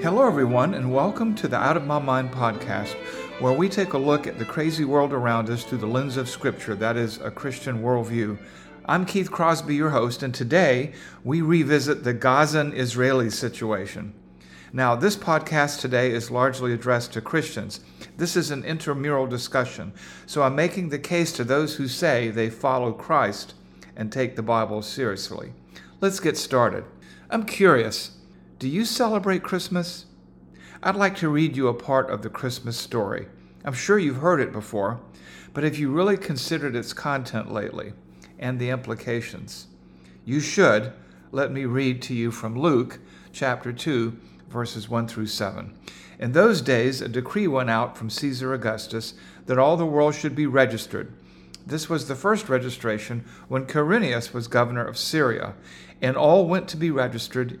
Hello, everyone, and welcome to the Out of My Mind podcast, where we take a look at the crazy world around us through the lens of Scripture, that is, a Christian worldview. I'm Keith Crosby, your host, and today we revisit the Gazan Israeli situation. Now, this podcast today is largely addressed to Christians. This is an intramural discussion, so I'm making the case to those who say they follow Christ and take the Bible seriously. Let's get started. I'm curious do you celebrate Christmas? I'd like to read you a part of the Christmas story. I'm sure you've heard it before, but have you really considered its content lately and the implications? You should. Let me read to you from Luke chapter 2, verses 1 through 7. In those days, a decree went out from Caesar Augustus that all the world should be registered. This was the first registration when Quirinius was governor of Syria, and all went to be registered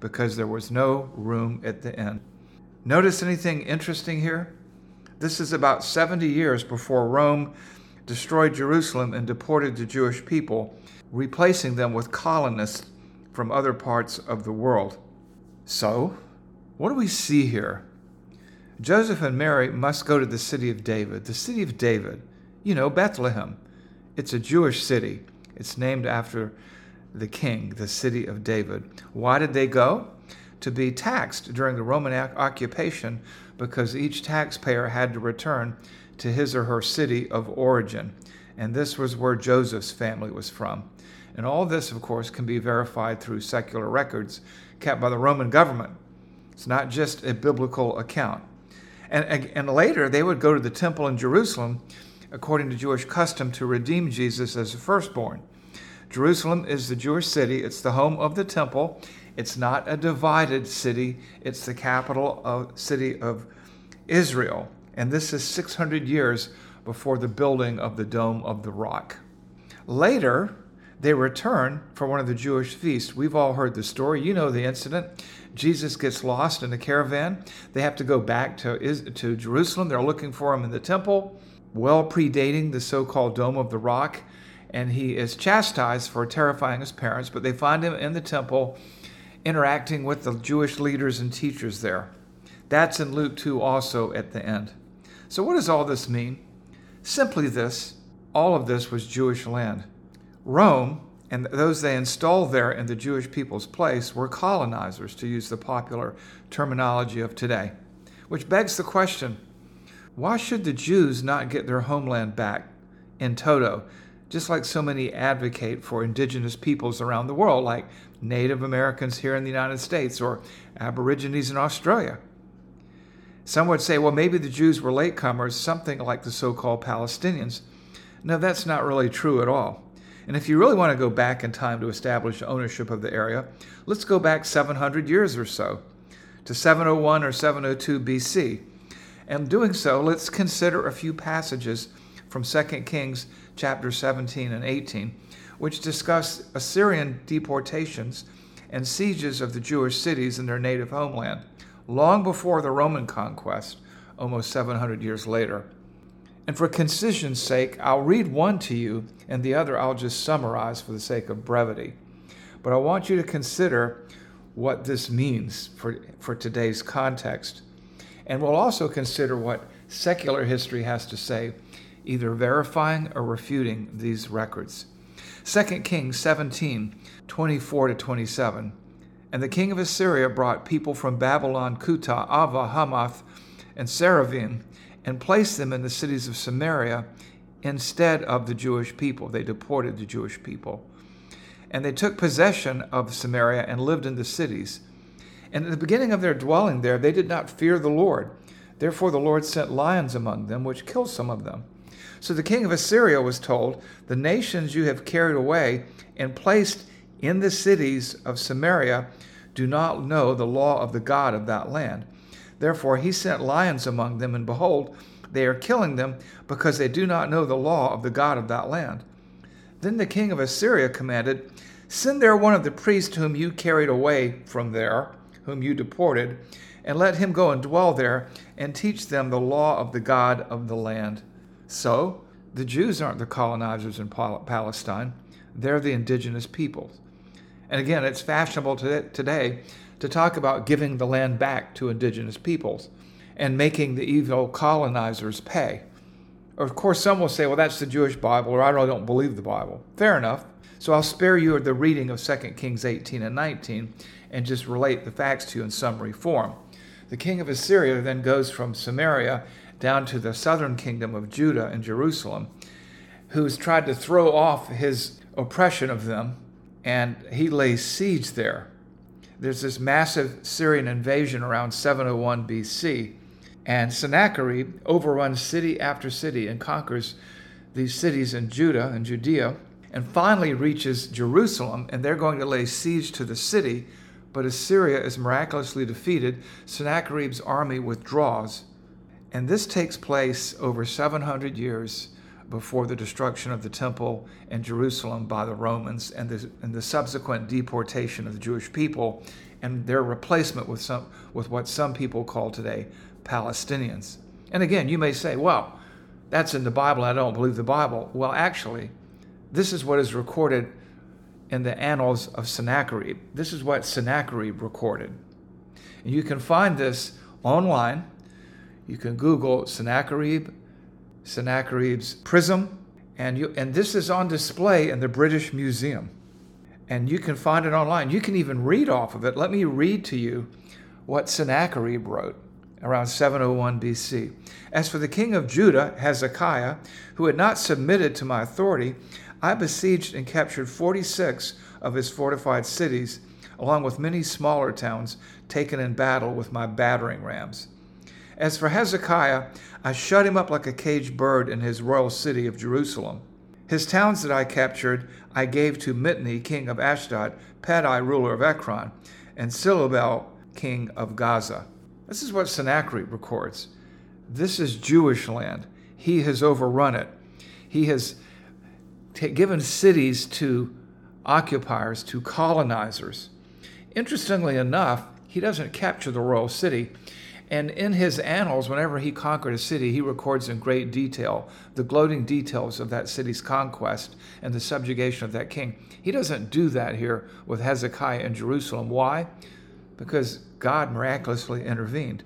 because there was no room at the inn. Notice anything interesting here? This is about 70 years before Rome destroyed Jerusalem and deported the Jewish people, replacing them with colonists from other parts of the world. So, what do we see here? Joseph and Mary must go to the city of David. The city of David, you know, Bethlehem. It's a Jewish city. It's named after the king, the city of David. Why did they go? To be taxed during the Roman occupation because each taxpayer had to return to his or her city of origin. And this was where Joseph's family was from. And all this, of course, can be verified through secular records kept by the Roman government. It's not just a biblical account. And, and later, they would go to the temple in Jerusalem, according to Jewish custom, to redeem Jesus as a firstborn. Jerusalem is the Jewish city, it's the home of the temple. It's not a divided city, it's the capital of city of Israel. And this is 600 years before the building of the Dome of the Rock. Later, they return for one of the Jewish feasts. We've all heard the story. You know the incident. Jesus gets lost in a caravan. They have to go back to, to Jerusalem. They're looking for him in the temple, well predating the so called Dome of the Rock and he is chastised for terrifying his parents, but they find him in the temple interacting with the Jewish leaders and teachers there. That's in Luke 2 also at the end. So, what does all this mean? Simply this all of this was Jewish land. Rome and those they installed there in the Jewish people's place were colonizers, to use the popular terminology of today. Which begs the question why should the Jews not get their homeland back in toto? Just like so many advocate for indigenous peoples around the world, like Native Americans here in the United States or Aborigines in Australia. Some would say, well, maybe the Jews were latecomers, something like the so called Palestinians. No, that's not really true at all. And if you really want to go back in time to establish ownership of the area, let's go back 700 years or so to 701 or 702 BC. And doing so, let's consider a few passages from 2 Kings chapter 17 and 18, which discuss Assyrian deportations and sieges of the Jewish cities in their native homeland, long before the Roman conquest, almost 700 years later. And for concision's sake, I'll read one to you, and the other I'll just summarize for the sake of brevity. But I want you to consider what this means for, for today's context. And we'll also consider what secular history has to say either verifying or refuting these records. 2 Kings 17 24 to 27. And the king of Assyria brought people from Babylon, Cutha, Ava, Hamath, and Sepharvaim, and placed them in the cities of Samaria instead of the Jewish people. They deported the Jewish people. And they took possession of Samaria and lived in the cities. And at the beginning of their dwelling there, they did not fear the Lord. Therefore, the Lord sent lions among them, which killed some of them. So the king of Assyria was told, The nations you have carried away and placed in the cities of Samaria do not know the law of the God of that land. Therefore he sent lions among them, and behold, they are killing them because they do not know the law of the God of that land. Then the king of Assyria commanded, Send there one of the priests whom you carried away from there, whom you deported, and let him go and dwell there and teach them the law of the God of the land. So, the Jews aren't the colonizers in Palestine, they're the indigenous peoples. And again, it's fashionable today to talk about giving the land back to indigenous peoples and making the evil colonizers pay. Of course, some will say, well, that's the Jewish Bible, or I really don't believe the Bible. Fair enough. So I'll spare you the reading of 2 Kings 18 and 19 and just relate the facts to you in summary form. The king of Assyria then goes from Samaria down to the southern kingdom of Judah and Jerusalem, who's tried to throw off his oppression of them, and he lays siege there. There's this massive Assyrian invasion around 701 BC, and Sennacherib overruns city after city and conquers these cities in Judah and Judea, and finally reaches Jerusalem, and they're going to lay siege to the city. But Assyria is miraculously defeated. Sennacherib's army withdraws, and this takes place over 700 years before the destruction of the temple and Jerusalem by the Romans and the, and the subsequent deportation of the Jewish people and their replacement with, some, with what some people call today Palestinians. And again, you may say, well, that's in the Bible. I don't believe the Bible. Well, actually, this is what is recorded in the annals of Sennacherib. This is what Sennacherib recorded. And you can find this online. You can Google Sennacherib Sennacherib's prism, and, you, and this is on display in the British Museum. And you can find it online. You can even read off of it. Let me read to you what Sennacherib wrote around 701 BC. As for the king of Judah, Hezekiah, who had not submitted to my authority, I besieged and captured 46 of his fortified cities, along with many smaller towns taken in battle with my battering rams. As for Hezekiah, I shut him up like a caged bird in his royal city of Jerusalem. His towns that I captured I gave to Mitni, king of Ashdod, Padai, ruler of Ekron, and Zerubbabel, king of Gaza. This is what Sennacherib records. This is Jewish land. He has overrun it. He has t- given cities to occupiers, to colonizers. Interestingly enough, he doesn't capture the royal city. And in his annals, whenever he conquered a city, he records in great detail the gloating details of that city's conquest and the subjugation of that king. He doesn't do that here with Hezekiah in Jerusalem. Why? Because God miraculously intervened.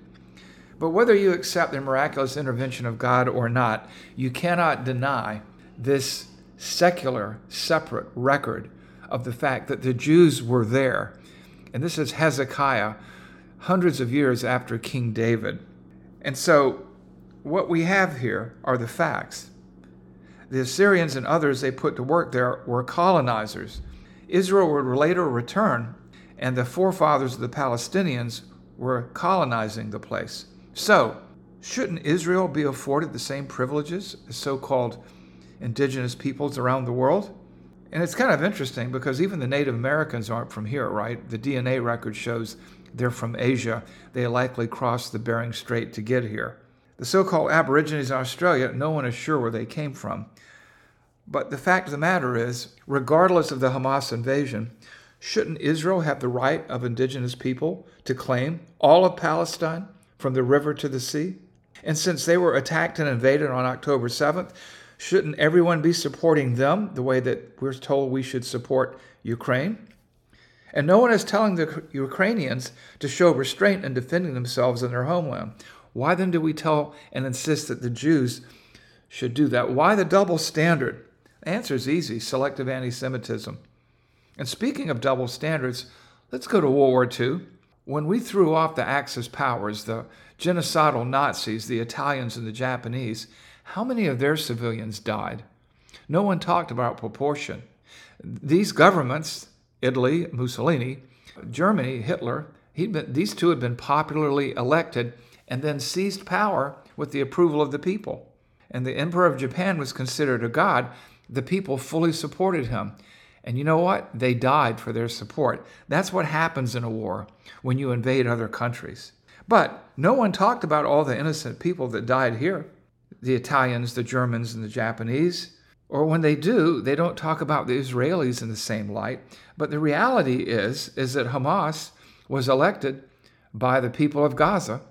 But whether you accept the miraculous intervention of God or not, you cannot deny this secular, separate record of the fact that the Jews were there. And this is Hezekiah hundreds of years after King David. And so, what we have here are the facts. The Assyrians and others they put to work there were colonizers. Israel would later return, and the forefathers of the Palestinians were colonizing the place. So, shouldn't Israel be afforded the same privileges as so called indigenous peoples around the world? And it's kind of interesting because even the Native Americans aren't from here, right? The DNA record shows they're from Asia. They likely crossed the Bering Strait to get here. The so called Aborigines in Australia, no one is sure where they came from. But the fact of the matter is, regardless of the Hamas invasion, shouldn't Israel have the right of indigenous people to claim all of Palestine from the river to the sea? And since they were attacked and invaded on October 7th, shouldn't everyone be supporting them the way that we're told we should support Ukraine? And no one is telling the Ukrainians to show restraint in defending themselves in their homeland. Why then do we tell and insist that the Jews should do that? Why the double standard? The answer is easy selective anti Semitism. And speaking of double standards, let's go to World War II. When we threw off the Axis powers, the genocidal Nazis, the Italians and the Japanese, how many of their civilians died? No one talked about proportion. These governments, Italy, Mussolini, Germany, Hitler, been, these two had been popularly elected and then seized power with the approval of the people. And the Emperor of Japan was considered a god. The people fully supported him. And you know what? They died for their support. That's what happens in a war when you invade other countries. But no one talked about all the innocent people that died here the Italians, the Germans, and the Japanese. Or when they do, they don't talk about the Israelis in the same light. But the reality is, is that Hamas was elected by the people of Gaza,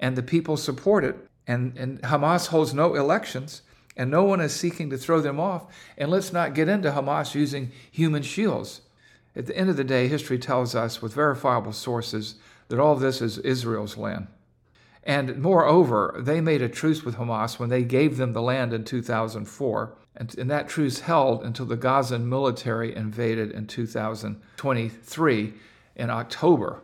and the people support it. And, and Hamas holds no elections, and no one is seeking to throw them off. And let's not get into Hamas using human shields. At the end of the day, history tells us with verifiable sources that all this is Israel's land. And moreover, they made a truce with Hamas when they gave them the land in 2004. And, and that truce held until the Gazan military invaded in 2023 in October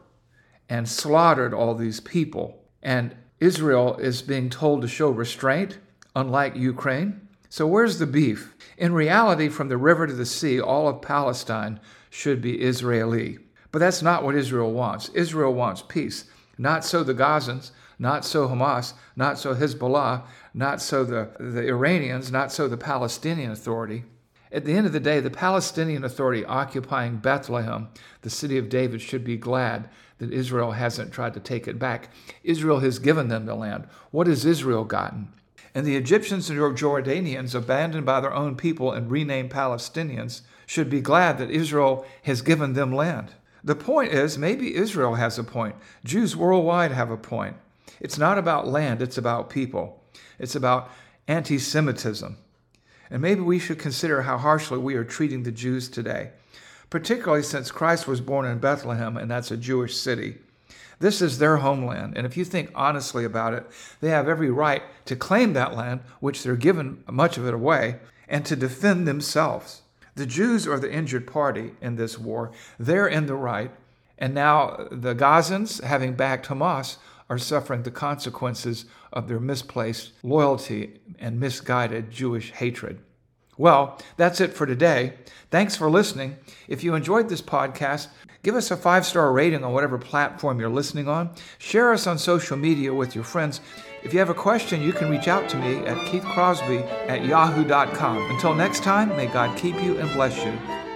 and slaughtered all these people. And Israel is being told to show restraint, unlike Ukraine. So, where's the beef? In reality, from the river to the sea, all of Palestine should be Israeli. But that's not what Israel wants. Israel wants peace. Not so the Gazans, not so Hamas, not so Hezbollah, not so the, the Iranians, not so the Palestinian Authority. At the end of the day, the Palestinian Authority occupying Bethlehem, the city of David, should be glad that Israel hasn't tried to take it back. Israel has given them the land. What has Israel gotten? And the Egyptians and Jordanians, abandoned by their own people and renamed Palestinians, should be glad that Israel has given them land. The point is, maybe Israel has a point. Jews worldwide have a point. It's not about land, it's about people. It's about anti Semitism. And maybe we should consider how harshly we are treating the Jews today, particularly since Christ was born in Bethlehem, and that's a Jewish city. This is their homeland, and if you think honestly about it, they have every right to claim that land, which they're given much of it away, and to defend themselves. The Jews are the injured party in this war. They're in the right, and now the Gazans, having backed Hamas, are suffering the consequences of their misplaced loyalty and misguided Jewish hatred. Well, that's it for today. Thanks for listening. If you enjoyed this podcast, give us a five star rating on whatever platform you're listening on. Share us on social media with your friends. If you have a question, you can reach out to me at keithcrosby at yahoo.com. Until next time, may God keep you and bless you.